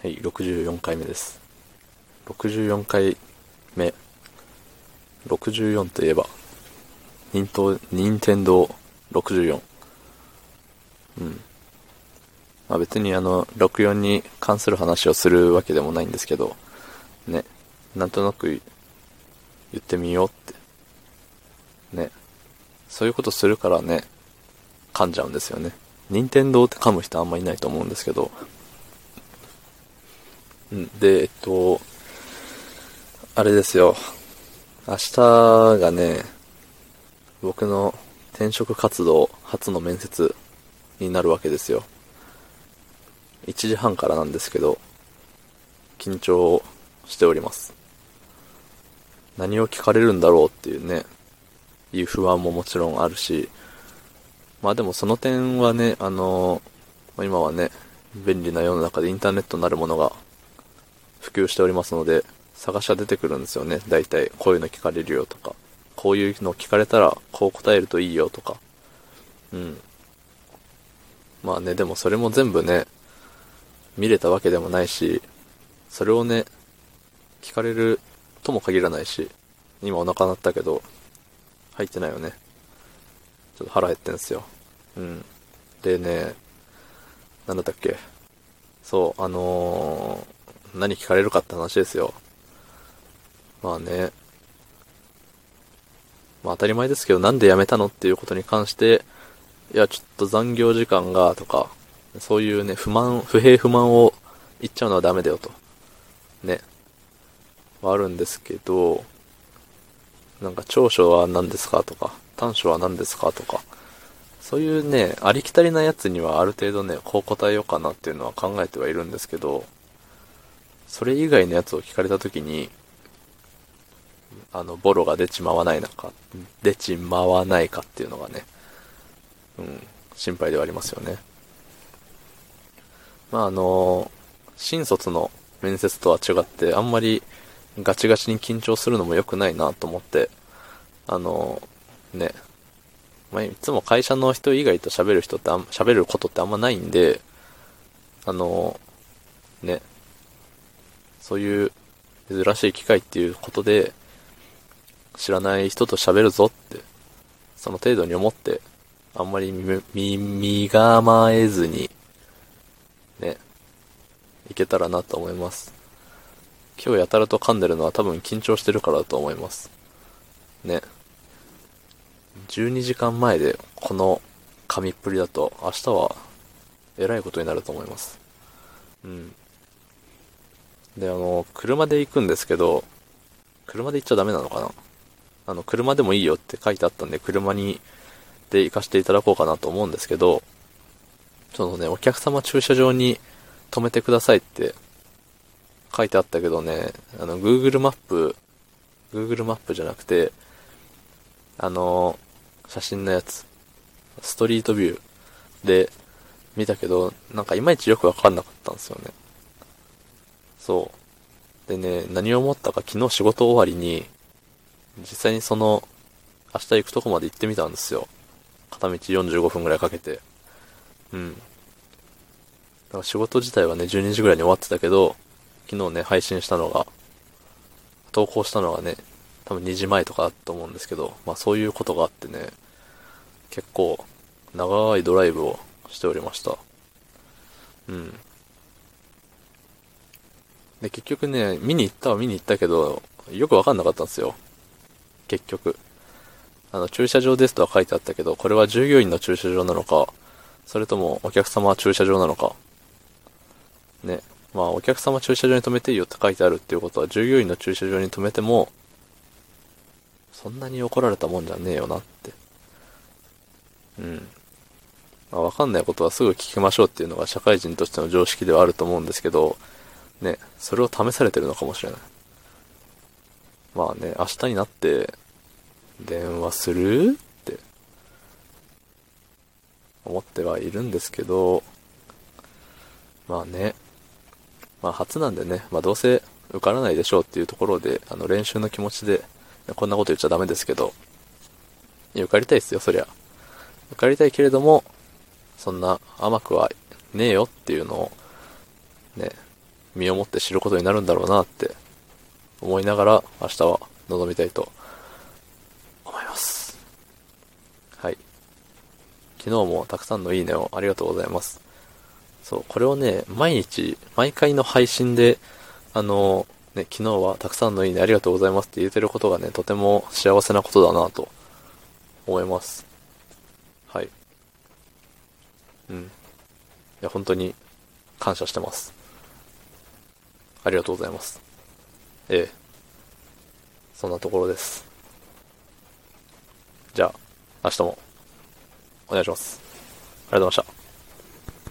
はい、64回目です。64回目。64といえば、任天任天堂64。うん。まあ別にあの、64に関する話をするわけでもないんですけど、ね、なんとなく言ってみようって。ね。そういうことするからね、噛んじゃうんですよね。任天堂って噛む人あんまいないと思うんですけど、で、えっと、あれですよ。明日がね、僕の転職活動初の面接になるわけですよ。1時半からなんですけど、緊張しております。何を聞かれるんだろうっていうね、いう不安ももちろんあるし、まあでもその点はね、あの、今はね、便利な世の中でインターネットなるものが普及しておりますので、探しは出てくるんですよね。大体、こういうの聞かれるよとか、こういうの聞かれたら、こう答えるといいよとか。うん。まあね、でもそれも全部ね、見れたわけでもないし、それをね、聞かれるとも限らないし、今お腹鳴ったけど、入ってないよね。ちょっと腹減ってんすよ。うん。でね、なんだったっけ。そう、あのー、何聞かれるかって話ですよ。まあね。まあ当たり前ですけど、なんで辞めたのっていうことに関して、いや、ちょっと残業時間が、とか、そういうね、不満、不平不満を言っちゃうのはダメだよと。ね。はあるんですけど、なんか長所は何ですかとか、短所は何ですかとか、そういうね、ありきたりなやつにはある程度ね、こう答えようかなっていうのは考えてはいるんですけど、それ以外のやつを聞かれたときに、あの、ボロが出ちまわないのか、出ちまわないかっていうのがね、うん、心配ではありますよね。まああの、新卒の面接とは違って、あんまりガチガチに緊張するのも良くないなと思って、あの、ね、まあ、いつも会社の人以外と喋る人ってあん、喋ることってあんまないんで、あの、ね、そういう珍しい機会っていうことで、知らない人と喋るぞって、その程度に思って、あんまりみ、み、身構えずに、ね、いけたらなと思います。今日やたらと噛んでるのは多分緊張してるからだと思います。ね。12時間前でこの噛みっぷりだと明日はえらいことになると思います。うん。で、あの、車で行くんですけど、車で行っちゃダメなのかな？あの、車でもいいよって書いてあったんで、車に、で行かせていただこうかなと思うんですけど、そのね、お客様駐車場に止めてくださいって書いてあったけどね、あの、Google マップ、Google マップじゃなくて、あの、写真のやつ、ストリートビューで見たけど、なんかいまいちよくわかんなかったんですよね。そう。でね、何を思ったか昨日仕事終わりに、実際にその、明日行くとこまで行ってみたんですよ。片道45分くらいかけて。うん。だから仕事自体はね、12時ぐらいに終わってたけど、昨日ね、配信したのが、投稿したのがね、多分2時前とかだと思うんですけど、まあそういうことがあってね、結構長いドライブをしておりました。うん。で、結局ね、見に行ったは見に行ったけど、よくわかんなかったんですよ。結局。あの、駐車場ですとは書いてあったけど、これは従業員の駐車場なのか、それともお客様は駐車場なのか。ね。まあ、お客様駐車場に止めていいよって書いてあるっていうことは、従業員の駐車場に止めても、そんなに怒られたもんじゃねえよなって。うん。まあ、わかんないことはすぐ聞きましょうっていうのが社会人としての常識ではあると思うんですけど、ね、それを試されてるのかもしれない。まあね、明日になって、電話するって、思ってはいるんですけど、まあね、まあ初なんでね、まあどうせ受からないでしょうっていうところで、あの練習の気持ちで、こんなこと言っちゃダメですけど、受かりたいですよ、そりゃ。受かりたいけれども、そんな甘くはねえよっていうのを、ね、身をもって知ることになるんだろうなって思いながら明日は臨みたいと思います。はい。昨日もたくさんのいいねをありがとうございます。そう、これをね、毎日、毎回の配信で、あの、ね、昨日はたくさんのいいねありがとうございますって言ってることがね、とても幸せなことだなと思います。はい。うん。いや、本当に感謝してます。ありがとうございます。ええ。そんなところです。じゃあ、明日もお願いします。ありがとうございました。